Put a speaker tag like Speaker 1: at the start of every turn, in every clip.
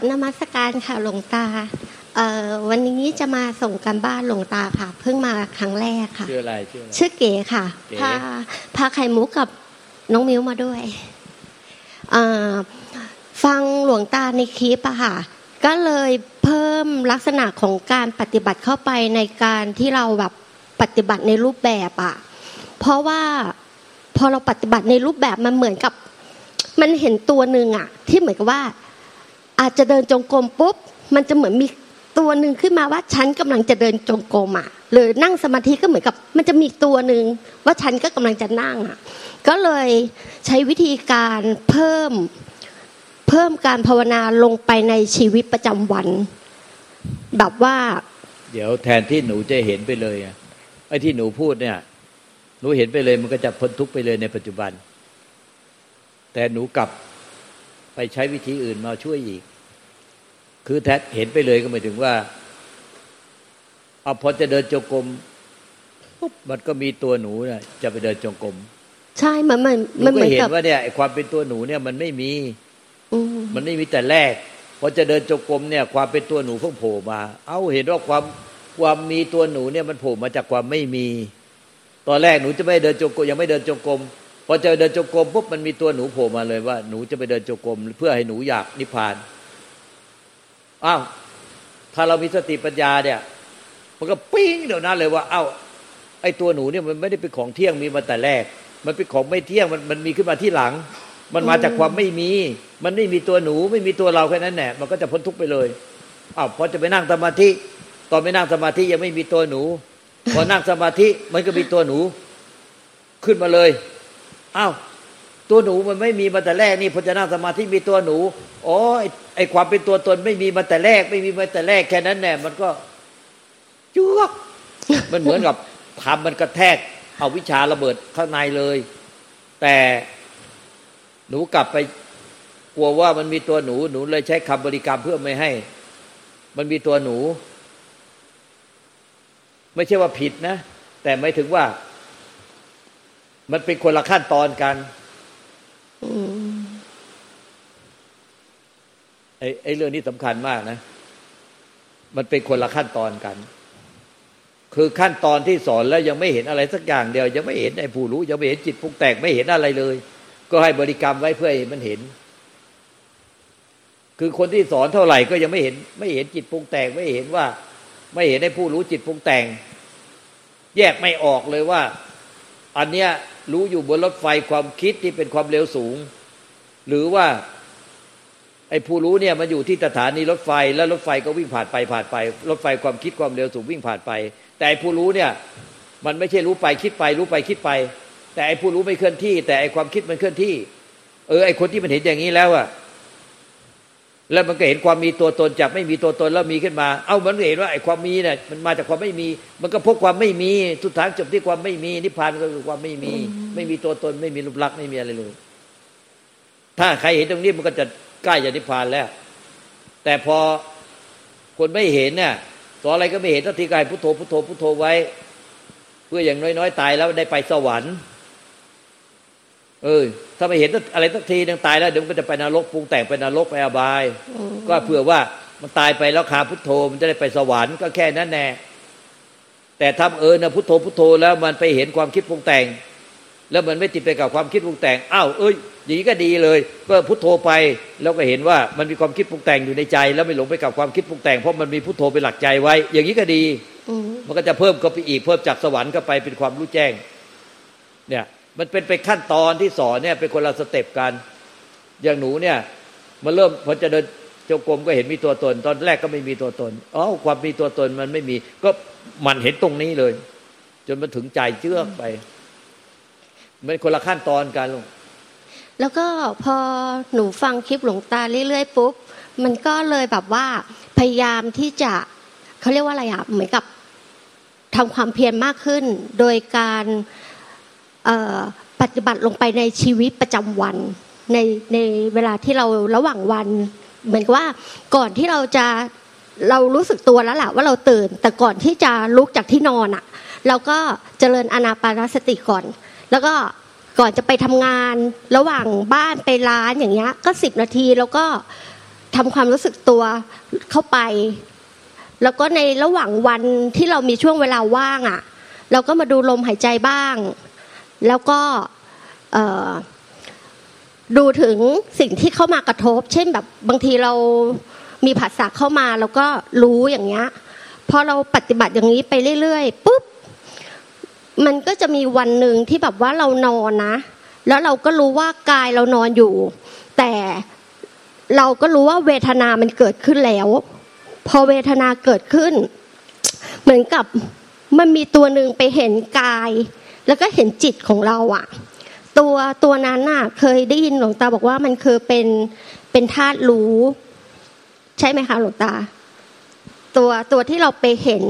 Speaker 1: กับนมัสการค่ะหลวงตาเอ่อวันนี้จะมาส่งกันบ้านหลวงตาค่ะ เพิ่งมาครั้งแรกค่ะ
Speaker 2: ชื่ออะไรชื่ออะไร
Speaker 1: ชื่อเก๋ค่ะ
Speaker 2: เก๋
Speaker 1: พาพาไข่มุกกับน้องมิ้วมาด้วยเอ่อฟังหลวงตาในคลิปอะค่ะ ก็เลยเพิ่มลักษณะของการปฏิบัติเข้าไปในการที่เราแบบปฏิบัติในรูปแบบอะเพราะว่าพอเราปฏิบัติในรูปแบบมันเหมือนกับ มันเห็นตัวหนึ่งอะที่เหมือนกับว่า อาจจะเดินจงกรมปุ๊บ มันจะเหมือนมีตัวหนึ่งขึ้นมาว่าฉันกำลังจะเดินจงกรมอะหรือนั่งสมาธิก็เหมือนกับ มันจะมีตัวหนึ่งว่าฉันก็กำลังจะนั่งอะก็เลยใช้วิธีการเพิ่มเพิ่มการภาวนาลงไปในชีวิตประจำวัน แบบว่า
Speaker 2: เดี๋ยวแทนที่หนูจะเห็นไปเลยอะไอ้ที่หนูพูดเนี่ย หนูเห็นไปเลยมันก็จะพ้นทุกข์ไปเลยในปัจจุบัน แต่หนูกลับไปใช้วิธีอื่นมาช่วยอีก คือแท้เห็นไปเลยก็หมายถึงว่าเอาพอจะเดินจงกรมปุ๊บมันก็มีตัวหนูเนี่ยจะไปเดินจงกรม
Speaker 1: ใช่มันมัน
Speaker 2: หนู
Speaker 1: มันเห
Speaker 2: ก็
Speaker 1: มือน
Speaker 2: เห็น
Speaker 1: กับ
Speaker 2: ว่าเนี่ยไอ้ความเป็นตัวหนูเนี่ยมันไม่มี
Speaker 1: อืม
Speaker 2: มันไม่มีแต่แรกพอจะเดินจงกรมเนี่ย ความเป็นตัวหนูเพิ่งโผล่มา เอ้าเห็นว่าความความมีตัวหนูเนี่ยมันโผล่มาจากความไม่มี ตอนแรกหนูจะไม่เดินจงกรมยังไม่เดินจงกรมพอเจอเดินจงกรมปุ๊บมันมีตัวหนูโผล่มาเลยว่าหนูจะไปเดินจงกรมเพื่อให้หนูอยากนิพพาน อ้าวถ้าเรามีสติปัญญาเนี่ย มันก็ปิ้งเดี๋ยวนั้นเลยว่า เอ้าไอ้ตัวหนูเนี่ยมันไม่ได้เป็นของเที่ยงมีมาแต่แรก มันเป็นของไม่เที่ยงมันมันมีขึ้นมาที่หลัง มันมาจากความไม่มี มันไม่มีตัวหนูไม่มีตัวเราแค่นั้นแหละมันก็จะพ้นทุกข์ไปเลยอ้าวพอจะไปนั่งสมาธิตอนไปนั่งสมาธิยังไม่มีตัวหนู พอนั่งสมาธิมันก็มีตัวหนู ขึ้นมาเลยอ้าว ตัวหนูมันไม่มีมาแต่แรกนี่พอจะนั่งสมาธิมีตัวหนูอ๋อไอ้ไอความเป็นตัวตนไม่มีมาแต่แรก ไม่มีมาแต่แรกแค่นั้นแน่มันก็จุกมันเหมือนกับทำมันกระแทก เอาวิชาระเบิดข้างในเลย แต่หนูกลับไปกลัวว่ามันมีตัวหนู หนูเลยใช้คำบริกรรมเพื่อไม่ให้ มันมีตัวหนู ไม่ใช่ว่าผิดนะ แต่ไม่ถึงว่า มันเป็นคนละขั้นตอนกัน ไอ้ไอ้เรื่องนี้สำคัญมากนะ มันเป็นคนละขั้นตอนกัน คือขั้นตอนที่สอนแล้วยังไม่เห็นอะไรสักอย่างเดียว ยังไม่เห็นไอ้ผู้รู้ยังไม่เห็นจิตปรุงแต่งไม่เห็นอะไรเลย ก็ให้บริกรรมไว้เพื่อให้มันเห็น คือคนที่สอนเท่าไหร่ก็ยังไม่เห็น ไม่เห็นจิตปรุงแต่งไม่เห็นว่า ไม่เห็นไอ้ผู้รู้จิตปรุงแต่ง แยกไม่ออกเลยว่า อันเนี้ยรู้อยู่บนรถไฟความคิดที่เป็นความเร็วสูง หรือว่าไอ้ผู้รู้เนี่ยมันอยู่ที่สถานีรถไฟแล้วรถไฟก็วิ่งผ่านไปผ่านไป รถไฟความคิดความเร็วสูงวิ่งผ่านไป แต่ไอ้ผู้รู้เนี่ย มันไม่ใช่รู้ไปคิดไป รู้ไปคิดไป แต่ไอ้ผู้รู้ไม่เคลื่อนที่ แต่ไอ้ความคิดมันเคลื่อนที่ เออไอ้คนที่มันเห็นอย่างนี้แล้วอะ แล้วมันก็เห็นความมีตัวตนจากไม่มีตัวตนแล้วมีขึ้นมา เอ้ามันก็เห็นว่าไอ้ความมีเนี่ยมันมาจากความไม่มี มันก็พบความไม่มีสุดท้ายจบที่ความไม่มีนิพพานก็คือความไม่มี ไม่มีตัวตน ไม่มีรูปลักษณ์ไม่มีอะไรเลยถ้าใครเห็นตรงนี้มันก็จะใกล้จะนิพพานแล้ว แต่พอคนไม่เห็นเนี่ยสอนอะไรก็ไม่เห็นทันทีกายพุทโธพุทโธพุทโธไว้ เพื่ออย่างน้อยๆตายแล้วได้ไปสวรรค์ เออ ถ้าไม่เห็นอะไรสักทีนึงตายแล้วเดี๋ยวมันก็จะไปนรกปรุงแต่งไปนรกไปอบาย
Speaker 1: อืม
Speaker 2: ก็เผื่อว่ามันตายไปแล้วคาพุทโธมันจะได้ไปสวรรค์ก็แค่นั้นแน่แต่ทำเออนะพุทโธพุทโธแล้วมันไปเห็นความคิดปรุงแต่ง แล้วมันไม่ติดไปกับความคิดปรุงแต่งอ้าวเอ้ยอย่างนี้ก็ดีเลย ก็พุทโธไปแล้วก็เห็นว่ามันมีความคิดปรุงแต่งอยู่ในใจ แล้วไม่หลงไปกับความคิดปรุงแต่งเพราะมันมีพุทโธเป็นหลักใจไว้ อย่างนี้ก็ดี
Speaker 1: อืม
Speaker 2: มันก็จะเพิ่มก็ไปอีกเพิ่มจากสวรรค์ก็ไปเป็นความรู้แจ้ง เนี่ย มันเป็นไปขั้นตอนที่สอนเนี่ยเป็นคนละสเต็ปกัน อย่างหนูเนี่ยมันเริ่มพอจะเดินจงกรมก็เห็นมีตัวตน ตอนแรกก็ไม่มีตัวตนอ๋อความมีตัวตนมันไม่มี ก็มันเห็นตรงนี้เลย จนมันถึงใจเชื่อกไป มันคนละขั้นตอนกันลูก
Speaker 1: แล้วก็พอหนูฟังคลิปหลวงตาเรื่อยๆปุ๊บมันก็เลยแบบว่าพยายามที่จะเขาเรียกว่าอะไรอะเหมือนกับทำความเพียรมากขึ้น โดยการ ปฏิบัติลงไปในชีวิตประจำวันในในเวลาที่เราระหว่างวัน เหมือนกับว่าก่อนที่เราจะเรารู้สึกตัวแล้วแหละว่าเราตื่น แต่ก่อนที่จะลุกจากที่นอนอะ เราก็เจริญอนาปานสติก่อน แล้วก็ก่อนจะไปทำงานระหว่างบ้านไปร้านอย่างเงี้ย ก็สิบนาทีแล้วก็ทำความรู้สึกตัวเข้าไป แล้วก็ในระหว่างวันที่เรามีช่วงเวลาว่างอะ เราก็มาดูลมหายใจบ้าง แล้วก็ดูถึงสิ่งที่เข้ามากระทบ เช่นแบบบางทีเรามีผัสสะเข้ามาแล้วก็รู้อย่างเงี้ยพอเราปฏิบัติอย่างนี้ไปเรื่อยๆปุ๊บมันก็จะมีวันหนึ่งที่แบบว่าเรานอนนะ แล้วเราก็รู้ว่ากายเรานอนอยู่ แต่เราก็รู้ว่าเวทนามันเกิดขึ้นแล้ว พอเวทนาเกิดขึ้น เหมือนกับมันมีตัวหนึ่งไปเห็นกาย แล้วก็เห็นจิตของเราอะตัวตัวนั้นน่ะ เคยได้ยินหลวงตาบอกว่ามันคือเป็นเป็นธาตุรู้ ใช่ไหมคะหลวงตา ตัวตัวที่เราไปเห็น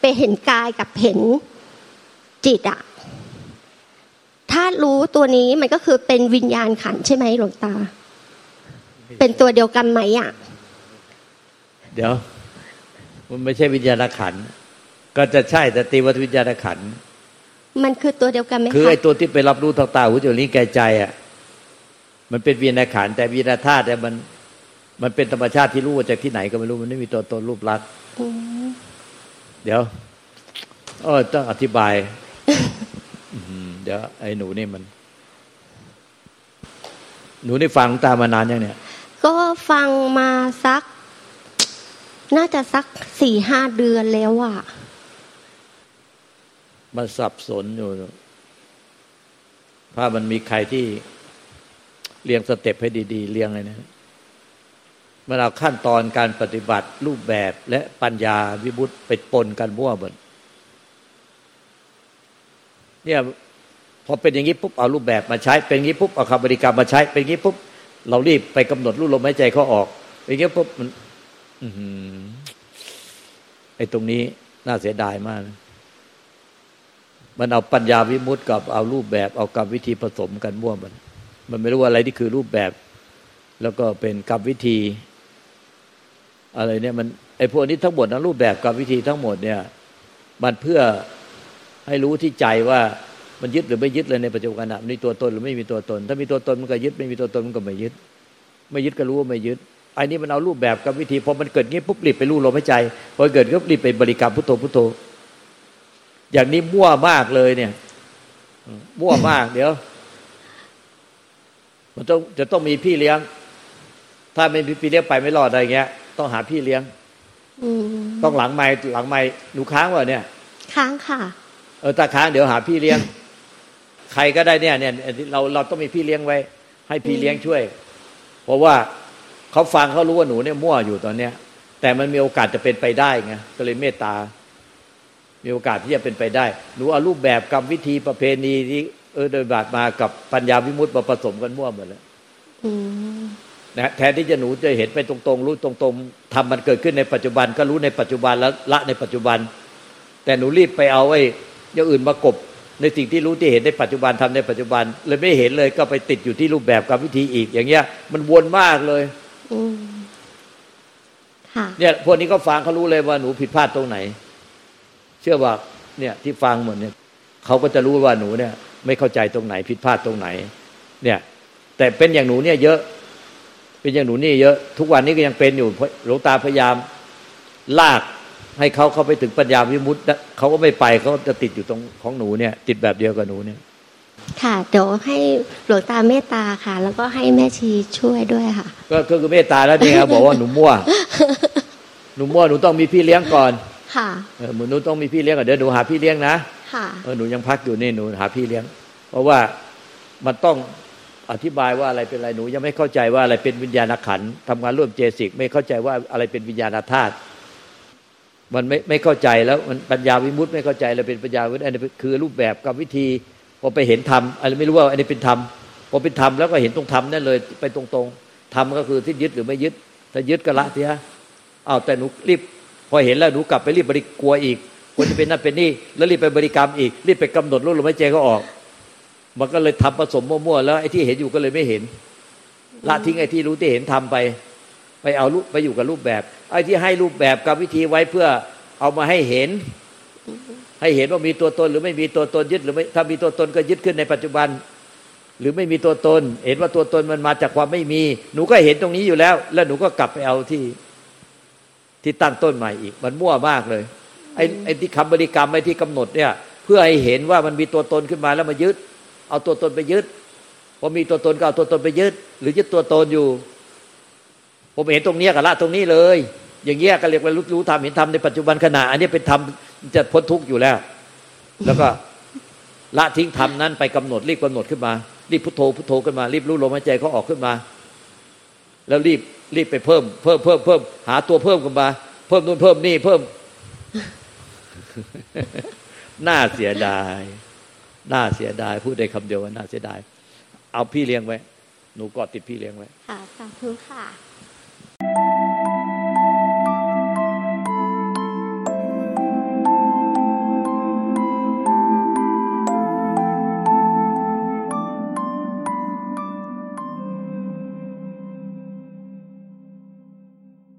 Speaker 1: ไปเห็นกายกับเห็นจิตอะธาตุรู้ตัวนี้มันก็คือเป็นวิญญาณขันใช่ไหมหลวงตา เป็นตัวเดียวกันไหมอะ
Speaker 2: เดี๋ยว มันไม่ใช่วิญญาณขันก็จะใช่แต่ตีวัตวิญญาณขัน
Speaker 1: มันคือตัวเดียวกันไหม
Speaker 2: คือ
Speaker 1: คะ
Speaker 2: ไอ้ตัวที่ไปรับรู้ทางตาหูจมูกลิ้นกายใจอะมันเป็นวิญญาณขันธ์แต่วิญญาณธาตุเนี่ยมัน มันเป็นธรรมชาติที่รู้มาจากที่ไหนก็ไม่รู้มันไม่มีตัวตนรูปลักษณ์
Speaker 1: อืม
Speaker 2: เดี๋ยวเออต้องอธิบายอืมเดี๋ยวไอ้หนูนี่มัน หนูนี่ฟังตามมานานยังเนี่ย
Speaker 1: ก็ฟังมาสัก น่าจะสักสี่ห้าเดือนแล้วอะ
Speaker 2: มันสับสนอยู่ถ้ามันมีใครที่เรียงสเต็ปให้ดี ๆ เรียงเลยนะมันเอาขั้นตอนการปฏิบัติรูปแบบและปัญญาวิบุตไปปนกันมั่วหมดเนี่ยพอเป็นอย่างนี้ปุ๊บเอารูปแบบมาใช้ เป็นอย่างนี้ปุ๊บเอาคำบริกรรมมาใช้ เป็นอย่างนี้ปุ๊บเรารีบไปกำหนดรูปลมหายใจเขาออกเป็นอย่างนี้ปุ๊บมันไอ้ตรงนี้น่าเสียดายมากนะ มันเอาปัญญาวิมุตติกับเอารูปแบบ เอากรรมวิธีผสมกันมั่วมัน มันไม่รู้ว่าอะไรที่คือรูปแบบ แล้วก็เป็นกรรมวิธี อะไรเนี่ยมันไอ้พวกนี้ทั้งหมดนะรูปแบบกรรมวิธีทั้งหมดเนี่ย มันเพื่อให้รู้ที่ใจว่ามันยึดหรือไม่ยึดเลยในปัจจุบันนะมีตัวตนหรือไม่มีตัวตน ถ้ามีตัวตนมันก็ยึดไม่มีตัวตนมันก็ไม่ยึด ไม่ยึดก็รู้ว่าไม่ยึดไอ้นี่มันเอารูปแบบกรรมวิธีพอมันเกิดงี้ปุ๊บรีบไปรู้ลมหายใจพอเกิดก็รีบไปบริกรรมพุทโธพุทโธ อย่างนี้มั่วมากเลยเนี่ยมั่วมาก เดี๋ยว มันต้องจะต้องมีพี่เลี้ยง ถ้าไม่มีพี่เลี้ยงไปไม่รอดอะไรเงี้ย ต้องหาพี่เลี้ยง
Speaker 1: อืม
Speaker 2: ต้องหลังไม้หลังไม้หนูค้างวะเนี่ย
Speaker 1: ค้างค่ะ
Speaker 2: เออตาค้างเดี๋ยวหาพี่เลี้ยง ใครก็ได้เนี่ย เนี่ย เราเราต้องมีพี่เลี้ยงไว้ ให้พี่เลี้ยงช่วย เพราะว่าเขาฟังเขารู้ว่าหนูเนี่ยมั่วอยู่ตอนเนี้ยแต่มันมีโอกาสจะเป็นไปได้ไงก็เลยเมตตา มีโอกาสที่จะเป็นไปได้ หนูเอารูปแบบกรรมวิธีประเพณีที่เออโดยบาทมากับปัญญาวิมุตติมาผสมกันมั่วหมดเลย
Speaker 1: อืม
Speaker 2: นะแทนที่จะหนูจะเห็นไปตรงๆ รู้ตรงๆทำมันเกิดขึ้นในปัจจุบัน ก็รู้ในปัจจุบันแล้วละในปัจจุบัน แต่หนูรีบไปเอาไอ้อย่างอื่นมากบในสิ่งที่รู้ที่เห็นในปัจจุบันทำในปัจจุบัน เลยไม่เห็นเลยก็ไปติดอยู่ที่รูปแบบกรรมวิธีอีก อย่างเงี้ย มันวนมากเลย
Speaker 1: อืมค่ะ
Speaker 2: เนี่ยพวกนี้ก็ฟังเขารู้เลยว่าหนูผิดพลาดตรงไหน เชื่อว่าเนี่ยที่ฟังหมดเนี่ยเขาก็จะรู้ว่าหนูเนี่ย ไม่เข้าใจตรงไหนผิดพลาดตรงไหน เนี่ย แต่เป็นอย่างหนูเนี่ยเยอะ เป็นอย่างหนูนี่เยอะทุกวันนี้ก็ยังเป็นอยู่เพราะหลวงตาพยายาม ลากให้เขาเข้าไปถึงปัญญาวิมุตติเขาก็ไม่ไปเขาจะติดอยู่ตรงของหนูเนี่ย ติดแบบเดียวกับหนูเนี่ย
Speaker 1: ค่ะเดี๋ยวให้หลวงตาเมตตาค่ะ แล้วก็ให้แม่ชีช่วยด้วยค่ะ
Speaker 2: ก็ก็คือเมตตาแล้วนี่ครับบอกว่าหนูมั่ว หนูมั่วหนูต้องมีพี่เลี้ยงก่อน
Speaker 1: ค่ะ
Speaker 2: เออหนูต้องมีพี่เลี้ยงก่อนเดี๋ยวหนูหาพี่เลี้ยงนะ
Speaker 1: ค่ะ
Speaker 2: เออหนูยังพักอยู่นี่หนูหาพี่เลี้ยง เพราะว่ามันต้องอธิบายว่าอะไรเป็นอะไรหนูยังไม่เข้าใจว่าอะไรเป็นวิญญาณขันธ์ทำงานร่วมเจสิกไม่เข้าใจว่าอะไรเป็นวิญญาณธาตุมันไม่ไม่เข้าใจแล้วมันปัญญาวิมุตติไม่เข้าใจแล้วเป็นปัญญาวิมุตติอันนี้คือรูปแบบกับวิธีพอไปเห็นธรรมอะไรไม่รู้ว่าอันนี้เป็นธรรมพอเป็นธรรมแล้วก็เห็นตรงธรรมนั่นเลยไปตรงๆธรรมก็คือที่ยึดหรือไม่ยึด ถ้ายึดก็ละเสียอ้าวแต่หนูรีบ พอเห็นแล้วหนูกลับไปรีบบริกลัวอีกควรจะเป็นนั่นเป็นนี่แล้วรีบไปบริกรรมอีก รีบไปกำหนดรูปลมหายใจก็ออก มันก็เลยทำผสมมั่วๆแล้วไอ้ที่เห็นอยู่ก็เลยไม่เห็น ละทิ้งไอ้ที่รู้ที่เห็นทำไป ไปเอารูปไปอยู่กับรูปแบบ ไอ้ที่ให้รูปแบบกับวิธีไว้เพื่อเอามาให้เห็น ให้เห็นว่ามีตัวตนหรือไม่มีตัวตนยึดหรือไม่ถ้ามีตัวตนก็ยึดขึ้นในปัจจุบัน หรือไม่มีตัวตน เห็นว่าตัวตนมันมาจากความไม่มี หนูก็เห็นตรงนี้อยู่แล้ว แล้วหนูก็กลับไปเอาที่ ที่ตั้งต้นใหม่อีก มันมั่วมากเลยไอ้ไอ้ที่คำบริกรรมไอ้ที่กำหนดเนี่ย เพื่อให้เห็นว่ามันมีตัวตนขึ้นมาแล้วมายึด เอาตัวตนไปยึดพอมีตัวตนก็เอาตัวตนไปยึด หรือยึดตัวตนอยู่ ผมเห็นตรงเนี้ยกับละตรงนี้เลย อย่างเงี้ยก็เรียกว่ารู้รู้ธรรมเห็นธรรมในปัจจุบันขณะ อันนี้เป็นธรรมจะพ้นทุกข์อยู่แล้ว แล้วก็ละทิ้งธรรมนั้นไปกำหนดรีบกำหนดขึ้นมารีบพุทโธพุทโธขึ้นมารีบรู้ลมหายใจเขาออกขึ้นมา แล้วรีบ รีบไปเพิ่มเพิ่มเพิ่มเพิ่มหาตัวเพิ่มขึ้นมา เพิ่มนู่นเพิ่มนี่เพิ่ม น่าเสียดาย น่าเสียดาย พูดได้คำเดียวว่าน่าเสียดาย เอาพี่เลี้ยงไว้ หนูก็ติดพี่เลี้ยงไว้
Speaker 1: ค่ะสาธุค่ะ